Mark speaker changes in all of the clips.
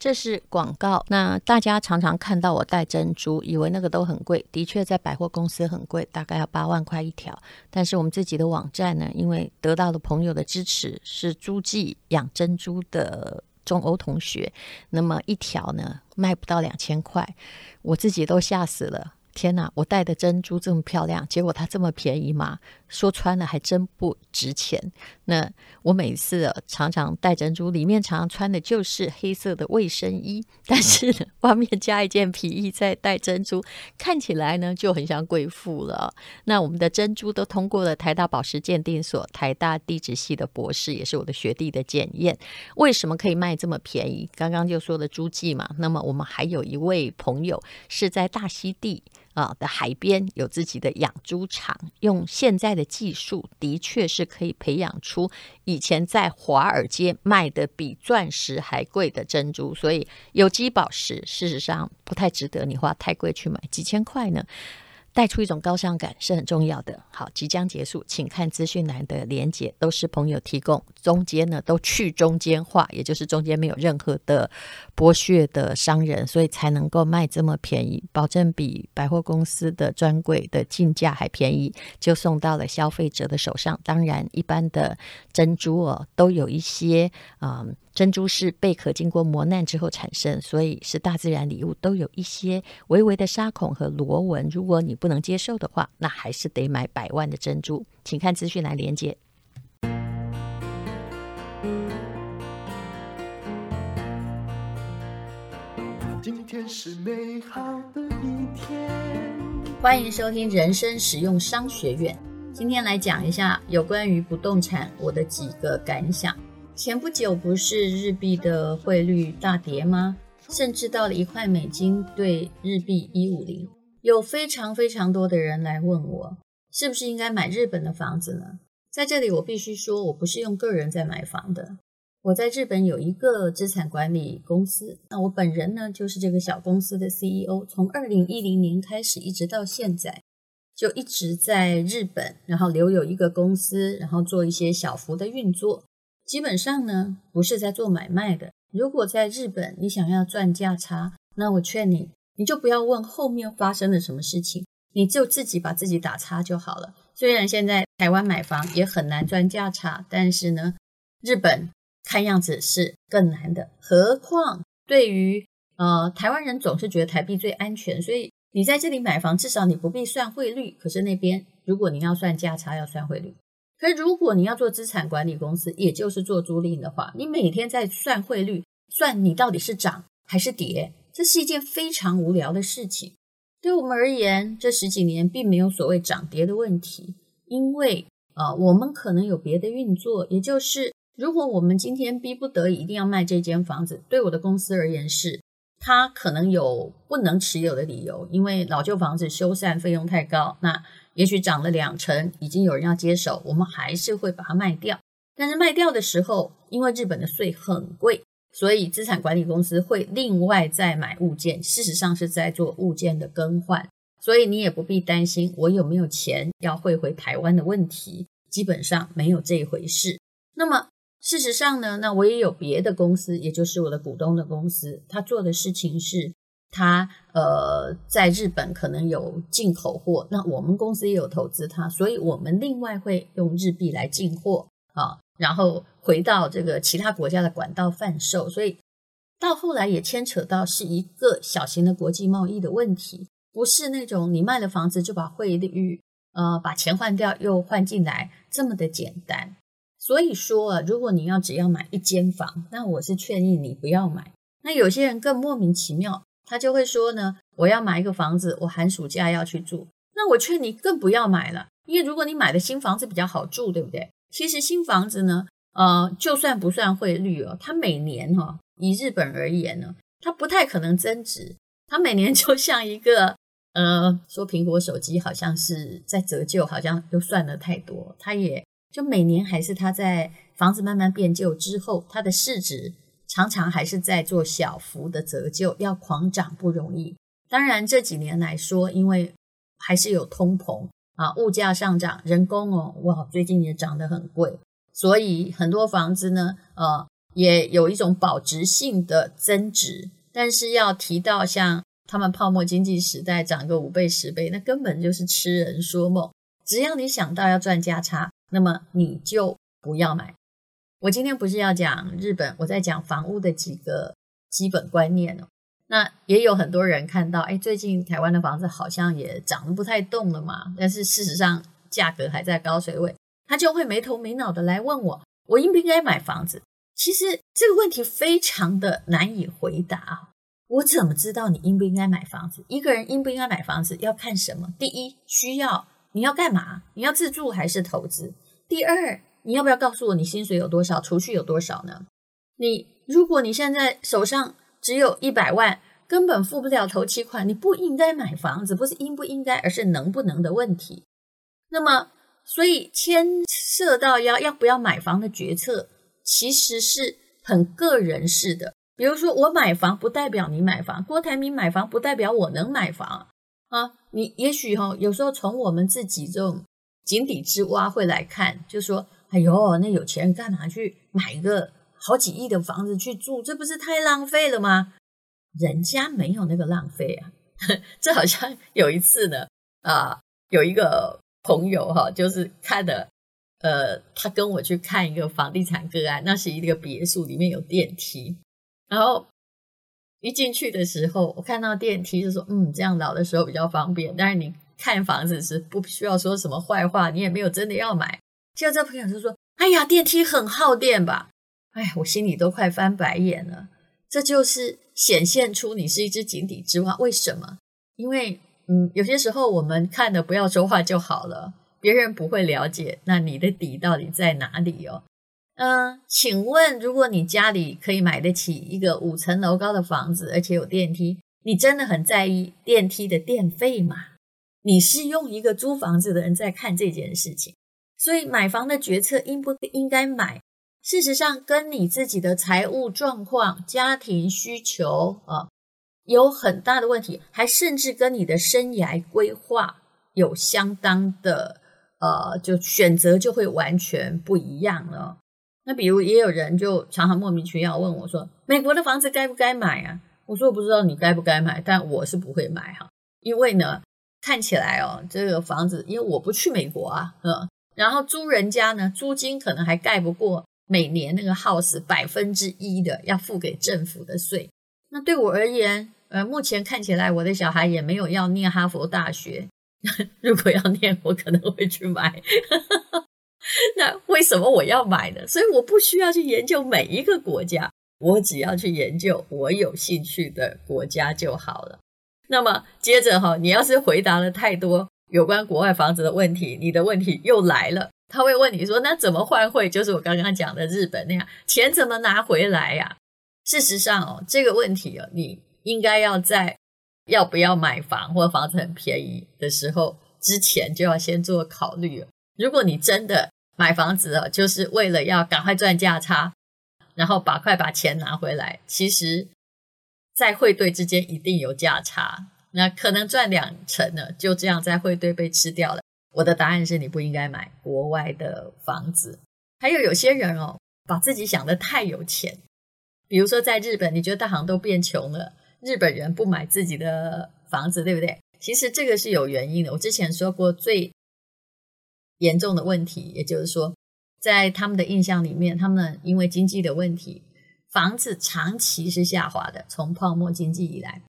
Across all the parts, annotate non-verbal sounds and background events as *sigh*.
Speaker 1: 这是广告。那大家常常看到我戴珍珠，以为那个都很贵。的确，在百货公司很贵，大概要八万块一条。但是我们自己的网站呢，因为得到了朋友的支持，是诸暨养珍珠的中欧同学，那么一条呢卖不到两千块，我自己都吓死了。天哪，我戴的珍珠这么漂亮，结果它这么便宜吗？说穿了还真不值钱。那我每次常常戴珍珠，里面常常穿的就是黑色的卫生衣，但是呢，外面加一件皮衣再戴珍珠，看起来呢就很像贵妇了。那我们的珍珠都通过了台大宝石鉴定所、台大地质系的博士，也是我的学弟的检验。为什么可以卖这么便宜？刚刚就说的诸暨嘛。那么我们还有一位朋友是在大溪地。啊的海边有自己的养猪场，用现在的技术，的确是可以培养出以前在华尔街卖的比钻石还贵的珍珠。所以有机宝石事实上不太值得你花太贵去买，几千块呢。带出一种高尚感是很重要的。好，即将结束，请看资讯栏的连接，都是朋友提供，中间呢都去中间化，也就是中间没有任何的剥削的商人，所以才能够卖这么便宜，保证比百货公司的专柜的进价还便宜，就送到了消费者的手上。当然，一般的珍珠哦，都有一些。嗯珍珠是贝壳经过磨难之后产生，所以是大自然礼物，都有一些微微的沙孔和螺纹。如果你不能接受的话，那还是得买百万的珍珠。请看资讯来连接。今天是美好的一天。欢迎收听人生实用商学院。今天来讲一下有关于不动产我的几个感想。前不久不是日币的汇率大跌吗？甚至到了一块美金兑日币一五零，有非常非常多的人来问我，是不是应该买日本的房子呢？在这里我必须说，我不是用个人在买房的，我在日本有一个资产管理公司，那我本人呢就是这个小公司的 CEO，从二零一零年开始一直到现在，就一直在日本，然后留有一个公司，然后做一些小幅的运作。基本上呢，不是在做买卖的。如果在日本你想要赚价差，那我劝你，你就不要问后面发生了什么事情，你就自己把自己打差就好了。虽然现在台湾买房也很难赚价差，但是呢，日本看样子是更难的。何况对于呃台湾人总是觉得台币最安全，所以你在这里买房，至少你不必算汇率。可是那边如果你要算价差，要算汇率。可是，如果你要做资产管理公司，也就是做租赁的话，你每天在算汇率，算你到底是涨还是跌，这是一件非常无聊的事情。对我们而言，这十几年并没有所谓涨跌的问题，因为呃，我们可能有别的运作，也就是如果我们今天逼不得已一定要卖这间房子，对我的公司而言是，它可能有不能持有的理由，因为老旧房子修缮费用太高，那。也许涨了两成，已经有人要接手，我们还是会把它卖掉。但是卖掉的时候，因为日本的税很贵，所以资产管理公司会另外再买物件，事实上是在做物件的更换。所以你也不必担心我有没有钱要汇回台湾的问题，基本上没有这一回事。那么事实上呢，那我也有别的公司，也就是我的股东的公司，他做的事情是。他呃，在日本可能有进口货，那我们公司也有投资它，所以我们另外会用日币来进货啊，然后回到这个其他国家的管道贩售，所以到后来也牵扯到是一个小型的国际贸易的问题，不是那种你卖了房子就把汇率呃把钱换掉又换进来这么的简单。所以说啊，如果你要只要买一间房，那我是劝议你不要买。那有些人更莫名其妙。他就会说呢，我要买一个房子，我寒暑假要去住。那我劝你更不要买了，因为如果你买的新房子比较好住，对不对？其实新房子呢，呃，就算不算汇率哦，它每年哈、哦，以日本而言呢，它不太可能增值。它每年 *laughs* 就像一个，呃，说苹果手机好像是在折旧，好像又算得太多。它也就每年还是它在房子慢慢变旧之后，它的市值。常常还是在做小幅的折旧，要狂涨不容易。当然这几年来说，因为还是有通膨啊，物价上涨，人工哦，哇，最近也涨得很贵，所以很多房子呢，呃，也有一种保值性的增值。但是要提到像他们泡沫经济时代涨个五倍十倍，那根本就是痴人说梦。只要你想到要赚价差，那么你就不要买。我今天不是要讲日本，我在讲房屋的几个基本观念哦。那也有很多人看到，哎，最近台湾的房子好像也涨得不太动了嘛，但是事实上价格还在高水位，他就会没头没脑的来问我，我应不应该买房子？其实这个问题非常的难以回答。我怎么知道你应不应该买房子？一个人应不应该买房子要看什么？第一，需要你要干嘛？你要自住还是投资？第二，你要不要告诉我你薪水有多少，储蓄有多少呢？你如果你现在手上只有一百万，根本付不了头期款，你不应该买房子，不是应不应该，而是能不能的问题。那么，所以牵涉到要要不要买房的决策，其实是很个人式的。比如说，我买房不代表你买房，郭台铭买房不代表我能买房啊。你也许哈、哦，有时候从我们自己这种井底之蛙会来看，就说：“哎呦，那有钱人干嘛去买一个好几亿的房子去住？这不是太浪费了吗？”人家没有那个浪费啊。*laughs* 这好像 *laughs* 有一次呢，啊，有一个朋友哈，就是看的，呃，他跟我去看一个房地产个案，那是一个别墅，里面有电梯。然后一进去的时候，我看到电梯就说：“嗯，这样老的时候比较方便。”但是你看房子是不需要说什么坏话，你也没有真的要买。结果这朋友就说：“哎呀，电梯很耗电吧？”哎，我心里都快翻白眼了。这就是显现出你是一只井底之蛙。为什么？因为嗯，有些时候我们看的不要说话就好了，别人不会了解，那你的底到底在哪里哦？嗯，请问，如果你家里可以买得起一个五层楼高的房子，而且有电梯，你真的很在意电梯的电费吗？你是用一个租房子的人在看这件事情，所以买房的决策应不应该买，事实上跟你自己的财务状况、家庭需求啊有很大的问题，还甚至跟你的生涯规划有相当的呃，就选择就会完全不一样了。那比如也有人就常常莫名其妙问我说：“美国的房子该不该买啊？”我说：“我不知道你该不该买，但我是不会买哈，因为呢，看起来哦，这个房子，因为我不去美国啊，嗯，然后租人家呢，租金可能还盖不过每年那个 house 百分之一的要付给政府的税。那对我而言，呃，目前看起来我的小孩也没有要念哈佛大学，*laughs* 如果要念，我可能会去买。*laughs* ”那为什么我要买呢？所以我不需要去研究每一个国家，我只要去研究我有兴趣的国家就好了。那么接着哈，你要是回答了太多有关国外房子的问题，你的问题又来了。他会问你说：“那怎么换汇？就是我刚刚讲的日本那样，钱怎么拿回来呀？”事实上哦，这个问题哦，你应该要在要不要买房或房子很便宜的时候之前就要先做考虑。如果你真的买房子哦，就是为了要赶快赚价差，然后把快把钱拿回来，其实，在汇兑之间一定有价差，那可能赚两成呢，就这样在汇兑被吃掉了。我的答案是你不应该买国外的房子。还有有些人哦，把自己想得太有钱，比如说在日本，你觉得大行都变穷了，日本人不买自己的房子，对不对？其实这个是有原因的。我之前说过最。严重的问题，也就是说，在他们的印象里面，他们因为经济的问题，房子长期是下滑的。从泡沫经济以来，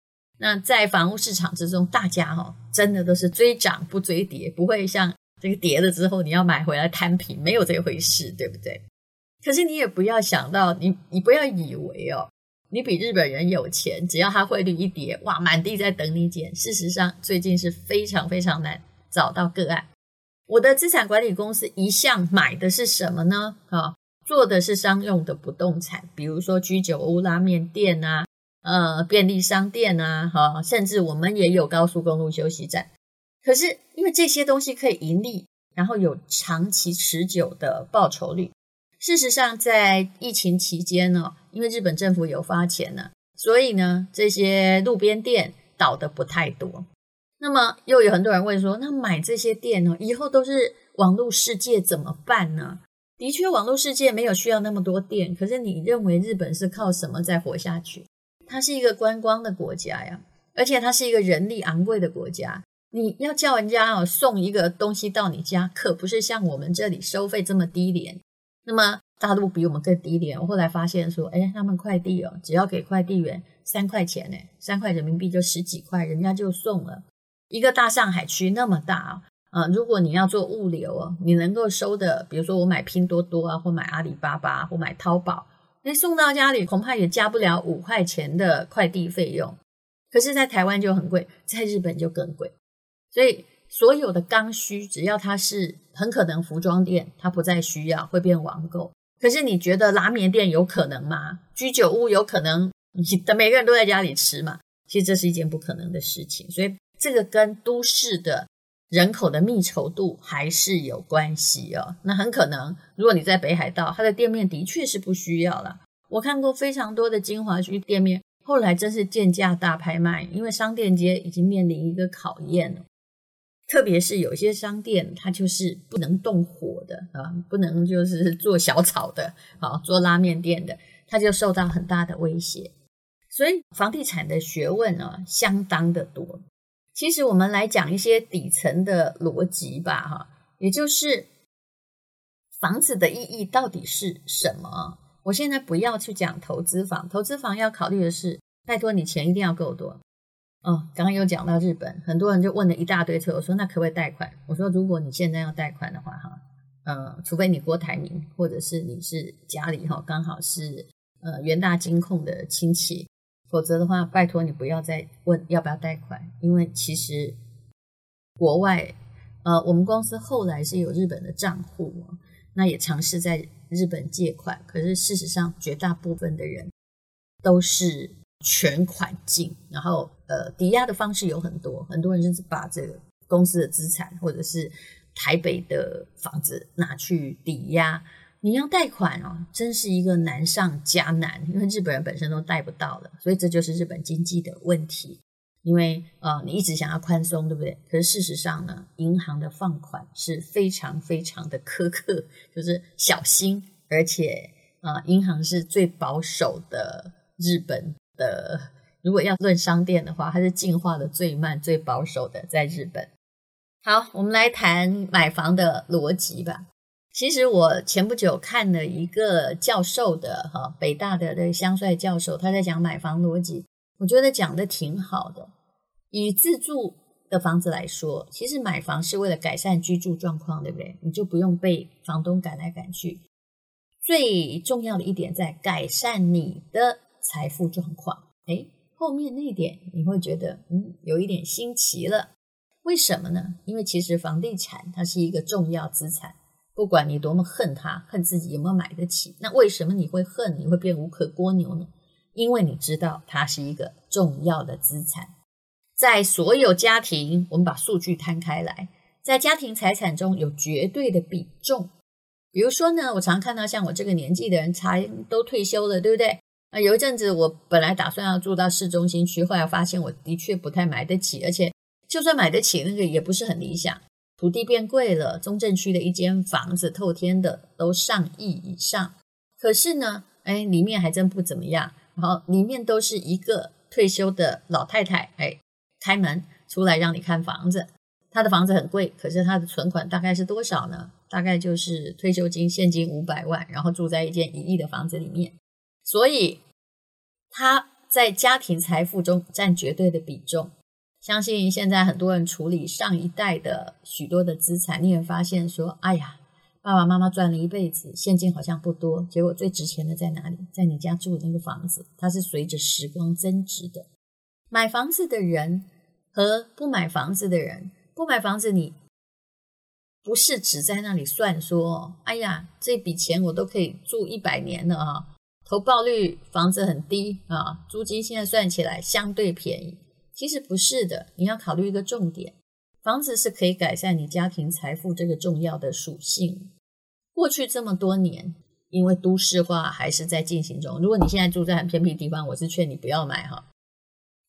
Speaker 1: 那在房屋市场之中，大家哈、真的都是追涨不追跌，不会像这个跌了之后你要买回来摊平，没有这回事，对不对？可是你也不要想到，你你不要以为哦，你比日本人有钱，只要他汇率一跌，哇，满地在等你捡。事实上，最近是非常非常难找到个案。我的资产管理公司一向买的是什么呢？啊，做的是商用的不动产，比如说居酒屋、拉面店啊，呃，便利商店啊，哈，甚至我们也有高速公路休息站。可是因为这些东西可以盈利，然后有长期持久的报酬率。事实上，在疫情期间呢，因为日本政府有发钱呢，所以呢，这些路边店倒的不太多。那么又有很多人问说，那买这些店呢，以后都是网络世界怎么办呢？的确，网络世界没有需要那么多店。可是你认为日本是靠什么在活下去？它是一个观光的国家呀，而且它是一个人力昂贵的国家。你要叫人家哦送一个东西到你家，可不是像我们这里收费这么低廉。那么大陆比我们更低廉。我后来发现说，哎，他们快递哦，只要给快递员三块钱呢，三块人民币就十几块，人家就送了。一个大上海区那么大啊，呃，如果你要做物流哦，你能够收的，比如说我买拼多多啊，或买阿里巴巴，或买淘宝，那送到家里恐怕也加不了五块钱的快递费用。可是，在台湾就很贵，在日本就更贵。所以，所有的刚需，只要它是很可能服装店，它不再需要，会变网购。可是，你觉得拉面店有可能吗？居酒屋有可能？你的每个人都在家里吃嘛？其实这是一件不可能的事情。所以，这个跟都市的人口的密稠度还是有关系哦。那很可能，如果你在北海道，它的店面的确是不需要了。我看过非常多的精华区店面，后来真是贱价大拍卖，因为商店街已经面临一个考验了。特别是有些商店，它就是不能动火的啊，不能就是做小炒的啊，做拉面店的，它就受到很大的威胁。所以房地产的学问啊，相当的多。其实我们来讲一些底层的逻辑吧，哈，也就是房子的意义到底是什么？我现在不要去讲投资房，投资房要考虑的是，拜托你钱一定要够多。哦，刚刚有讲到日本，很多人就问了一大堆车。我说那可不可以贷款？我说如果你现在要贷款的话，哈，呃，除非你郭台铭，或者是你是家里哈刚好是呃元大金控的亲戚，否则的话，拜托你不要再问要不要贷款，因为其实国外呃我们公司后来是有日本的账户，那也尝试在日本借款，可是事实上绝大部分的人都是。全款进，然后呃，抵押的方式有很多，很多人就是把这个公司的资产或者是台北的房子拿去抵押。你要贷款哦，真是一个难上加难，因为日本人本身都贷不到了，所以这就是日本经济的问题。因为呃，你一直想要宽松，对不对？可是事实上呢，银行的放款是非常非常的苛刻，就是小心，而且啊、呃，银行是最保守的日本。的，如果要论商店的话，它是进化的最慢、最保守的，在日本。好，我们来谈买房的逻辑吧。其实我前不久看了一个教授的哈，北大的的香帅教授，他在讲买房逻辑，我觉得讲的挺好的。以自住的房子来说，其实买房是为了改善居住状况，对不对？你就不用被房东赶来赶去。最重要的一点在改善你的。财富状况，诶，后面那点你会觉得，嗯，有一点新奇了。为什么呢？因为其实房地产它是一个重要资产，不管你多么恨他，恨自己有没有买得起，那为什么你会恨？你会变无可蜗牛呢？因为你知道它是一个重要的资产。在所有家庭，我们把数据摊开来，在家庭财产中有绝对的比重。比如说呢，我常看到像我这个年纪的人，才都退休了，对不对？啊，有一阵子我本来打算要住到市中心区，后来发现我的确不太买得起，而且就算买得起，那个也不是很理想，土地变贵了。中正区的一间房子，透天的都上亿以上，可是呢，哎，里面还真不怎么样。然后里面都是一个退休的老太太，哎，开门出来让你看房子。她的房子很贵，可是她的存款大概是多少呢？大概就是退休金现金五百万，然后住在一间一亿的房子里面。所以他在家庭财富中占绝对的比重。相信现在很多人处理上一代的许多的资产，你会发现说：“哎呀，爸爸妈妈赚了一辈子，现金好像不多。结果最值钱的在哪里？在你家住的那个房子，它是随着时光增值的。买房子的人和不买房子的人，不买房子你不是只在那里算说：哎呀，这笔钱我都可以住一百年了啊！”投报率房子很低啊，租金现在算起来相对便宜。其实不是的，你要考虑一个重点：房子是可以改善你家庭财富这个重要的属性。过去这么多年，因为都市化还是在进行中。如果你现在住在很偏僻地方，我是劝你不要买哈。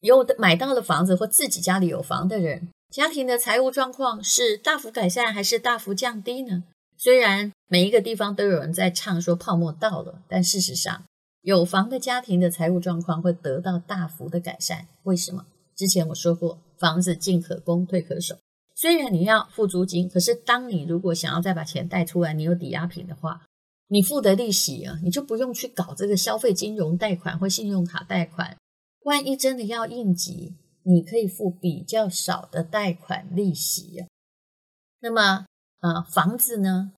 Speaker 1: 有的买到了房子或自己家里有房的人，家庭的财务状况是大幅改善还是大幅降低呢？虽然每一个地方都有人在唱说泡沫到了，但事实上，有房的家庭的财务状况会得到大幅的改善。为什么？之前我说过，房子进可攻，退可守。虽然你要付租金，可是当你如果想要再把钱贷出来，你有抵押品的话，你付的利息啊，你就不用去搞这个消费金融贷款或信用卡贷款。万一真的要应急，你可以付比较少的贷款利息啊。那么，呃，房子呢，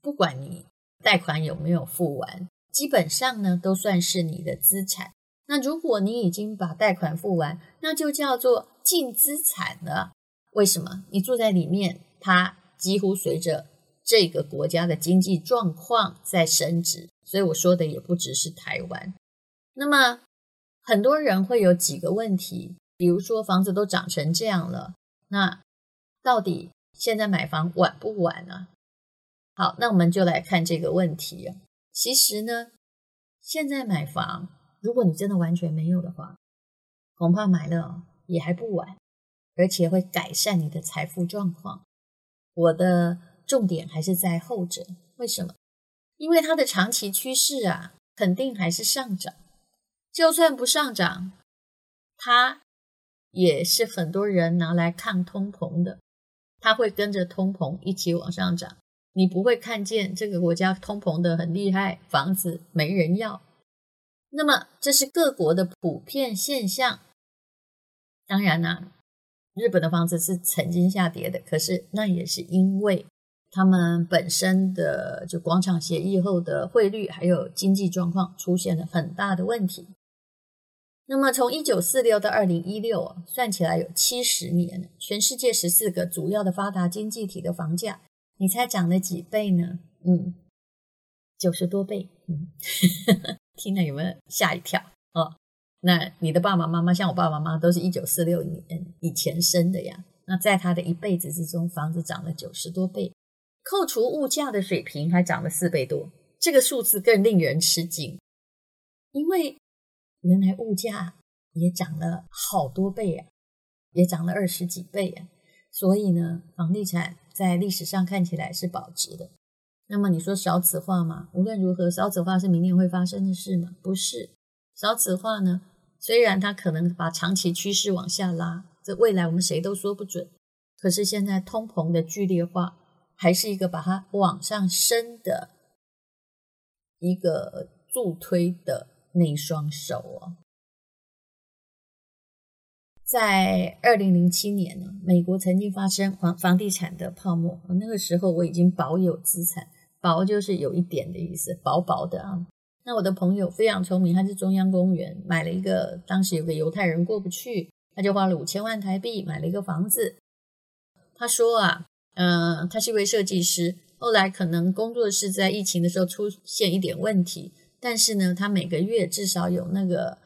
Speaker 1: 不管你贷款有没有付完，基本上呢都算是你的资产。那如果你已经把贷款付完，那就叫做净资产了。为什么？你住在里面，它几乎随着这个国家的经济状况在升值，所以我说的也不只是台湾。那么很多人会有几个问题，比如说房子都涨成这样了，那到底现在买房晚不晚呢？好，那我们就来看这个问题。其实呢，现在买房，如果你真的完全没有的话，恐怕买了也还不晚。而且会改善你的财富状况。我的重点还是在后者，为什么？因为它的长期趋势啊，肯定还是上涨。就算不上涨，它也是很多人拿来抗通膨的。它会跟着通膨一起往上涨。你不会看见这个国家通膨的很厉害，房子没人要。那么这是各国的普遍现象。当然啦。日本的房子是曾经下跌的，可是那也是因为他们本身的就广场协议后的汇率还有经济状况出现了很大的问题。那么从一九四六到二零一六算起来有七十年，全世界十四个主要的发达经济体的房价，你猜涨了几倍呢？嗯，九十多倍。嗯，听了有没有吓一跳？哦。那你的爸爸妈妈，像我爸爸妈妈，都是一九四六年以前生的呀。那在他的一辈子之中，房子涨了九十多倍，扣除物价的水平还涨了四倍多。这个数字更令人吃惊，因为原来物价也涨了好多倍啊，也涨了二十几倍啊。所以呢，房地产在历史上看起来是保值的。那么你说少子化吗？无论如何，少子化是明年会发生的事吗？不是，少子化呢？虽然它可能把长期趋势往下拉，这未来我们谁都说不准。可是现在通膨的剧烈化，还是一个把它往上升的一个助推的那双手哦。在二零零七年呢，美国曾经发生房房地产的泡沫，那个时候我已经保有资产，薄就是有一点的意思，薄薄的啊。那我的朋友非常聪明，他是中央公园买了一个，当时有个犹太人过不去，他就花了五千万台币买了一个房子。他说啊，嗯、呃，他是一位设计师，后来可能工作室在疫情的时候出现一点问题，但是呢，他每个月至少有那个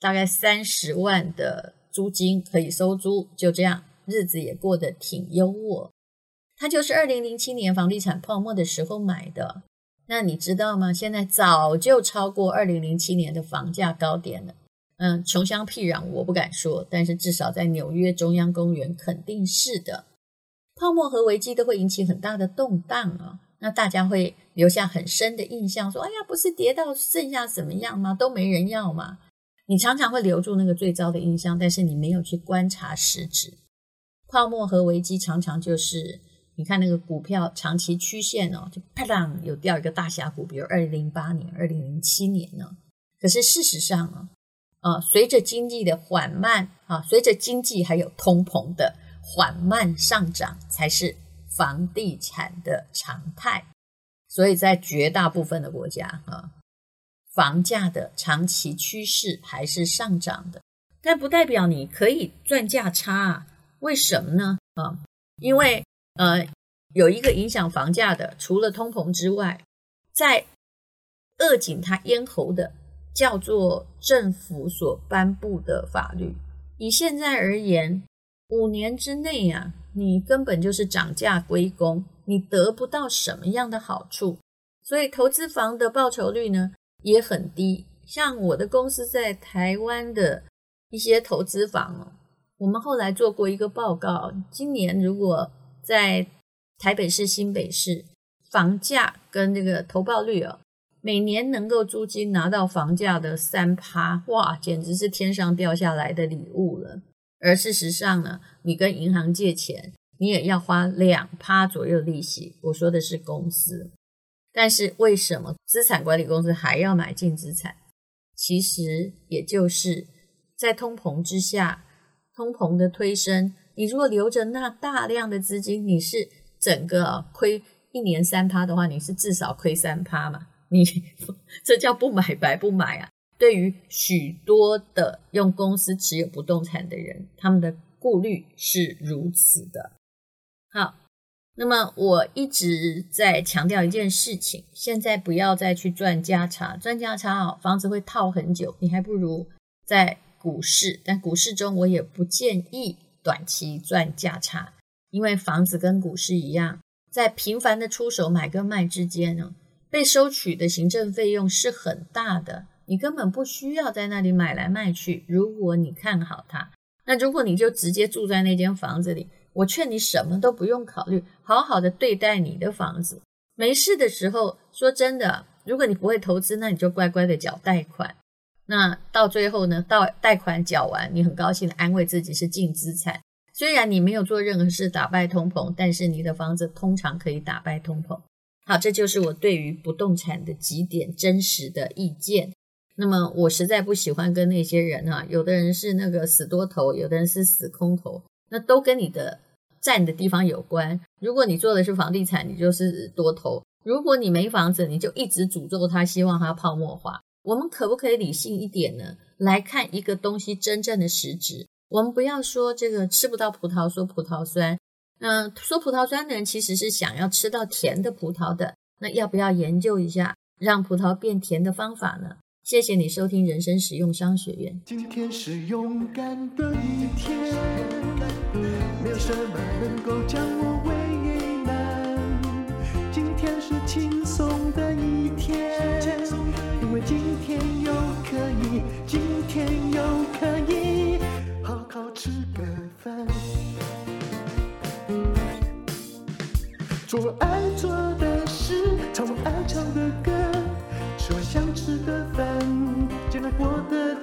Speaker 1: 大概三十万的租金可以收租，就这样日子也过得挺优渥。他就是二零零七年房地产泡沫的时候买的。那你知道吗？现在早就超过二零零七年的房价高点了。嗯，穷乡僻壤我不敢说，但是至少在纽约中央公园肯定是的。泡沫和危机都会引起很大的动荡啊，那大家会留下很深的印象，说：“哎呀，不是跌到剩下怎么样吗？都没人要吗？”你常常会留住那个最糟的印象，但是你没有去观察实质。泡沫和危机常常就是。你看那个股票长期曲线哦，就啪当有掉一个大峡谷，比如二零零八年、二零零七年呢。可是事实上啊，呃，随着经济的缓慢啊，随着经济还有通膨的缓慢上涨，才是房地产的常态。所以在绝大部分的国家啊，房价的长期趋势还是上涨的，但不代表你可以赚价差啊。为什么呢？啊，因为。呃，有一个影响房价的，除了通膨之外，在扼紧它咽喉的，叫做政府所颁布的法律。以现在而言，五年之内、啊，你根本就是涨价归公，你得不到什么样的好处，所以投资房的报酬率呢也很低。像我的公司在台湾的一些投资房哦，我们后来做过一个报告，今年如果在台北市、新北市房价跟这个投报率哦，每年能够租金拿到房价的三趴，哇，简直是天上掉下来的礼物了。而事实上呢，你跟银行借钱，你也要花两趴左右利息。我说的是公司，但是为什么资产管理公司还要买进资产？其实也就是在通膨之下，通膨的推升，你如果留着那大量的资金，你是整个亏一年三趴的话，你是至少亏三趴嘛？你 *laughs* 这叫不买白不买啊！对于许多的用公司持有不动产的人，他们的顾虑是如此的。好，那么我一直在强调一件事情：现在不要再去赚价差，赚价差哦，房子会套很久。你还不如在股市，但股市中我也不建议短期赚价差，因为房子跟股市一样，在频繁的出手买跟卖之间呢，被收取的行政费用是很大的。你根本不需要在那里买来卖去。如果你看好它，那如果你就直接住在那间房子里，我劝你什么都不用考虑，好好的对待你的房子。没事的时候，说真的，如果你不会投资，那你就乖乖的缴贷款。那到最后呢，到贷款缴完，你很高兴的安慰自己是净资产。虽然你没有做任何事打败通膨，但是你的房子通常可以打败通膨。好，这就是我对于不动产的几点真实的意见。那么我实在不喜欢跟那些人啊，有的人是那个死多头，有的人是死空头，那都跟你的站的地方有关。如果你做的是房地产，你就是多头；如果你没房子，你就一直诅咒他，希望他泡沫化。我们可不可以理性一点呢？来看一个东西真正的实质。我们不要说这个吃不到葡萄说葡萄酸，嗯、呃，说葡萄酸的人其实是想要吃到甜的葡萄的。那要不要研究一下让葡萄变甜的方法呢？谢谢你收听人生实用商学院。
Speaker 2: 今天是勇敢的一天，没有什么能够将我为